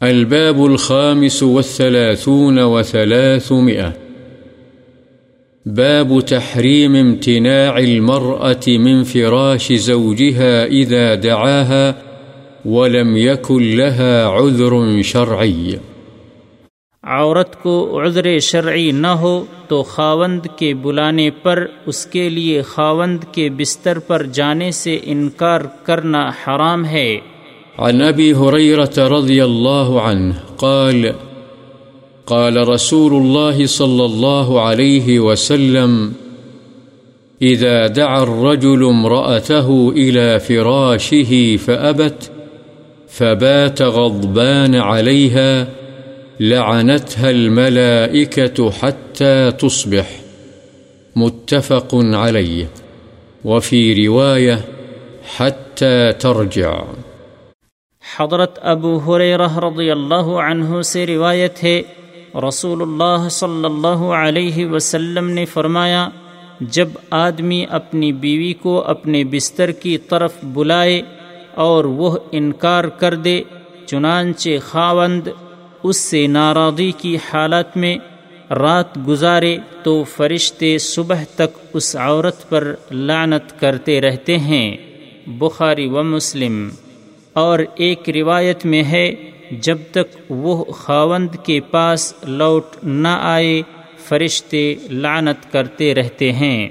الباب الخامس والثلاثون وثلاثمئة باب تحريم امتناع المرأة من فراش زوجها إذا دعاها ولم يكن لها عذر شرعي. عورت کو عذر شرعی نہ ہو تو خاوند کے بلانے پر، اس کے لیے خاوند کے بستر پر جانے سے انکار کرنا حرام ہے۔ عن أبي هريرة رضي الله عنه قال قال رسول الله صلى الله عليه وسلم، إذا دعا الرجل امرأته إلى فراشه فأبت، فبات غضبان عليها، لعنتها الملائكة حتى تصبح. متفق عليه. وفي رواية، حتى ترجع. حضرت ابو رضی اللہ عنہ سے روایت ہے رسول اللہ صلی اللہ علیہ وسلم نے فرمایا، جب آدمی اپنی بیوی کو اپنے بستر کی طرف بلائے اور وہ انکار کر دے، چنانچہ خاوند اس سے ناراضی کی حالت میں رات گزارے تو فرشتے صبح تک اس عورت پر لعنت کرتے رہتے ہیں۔ بخاری و مسلم اور ایک روایت میں ہے، جب تک وہ خاوند کے پاس لوٹ نہ آئے، فرشتے لعنت کرتے رہتے ہیں۔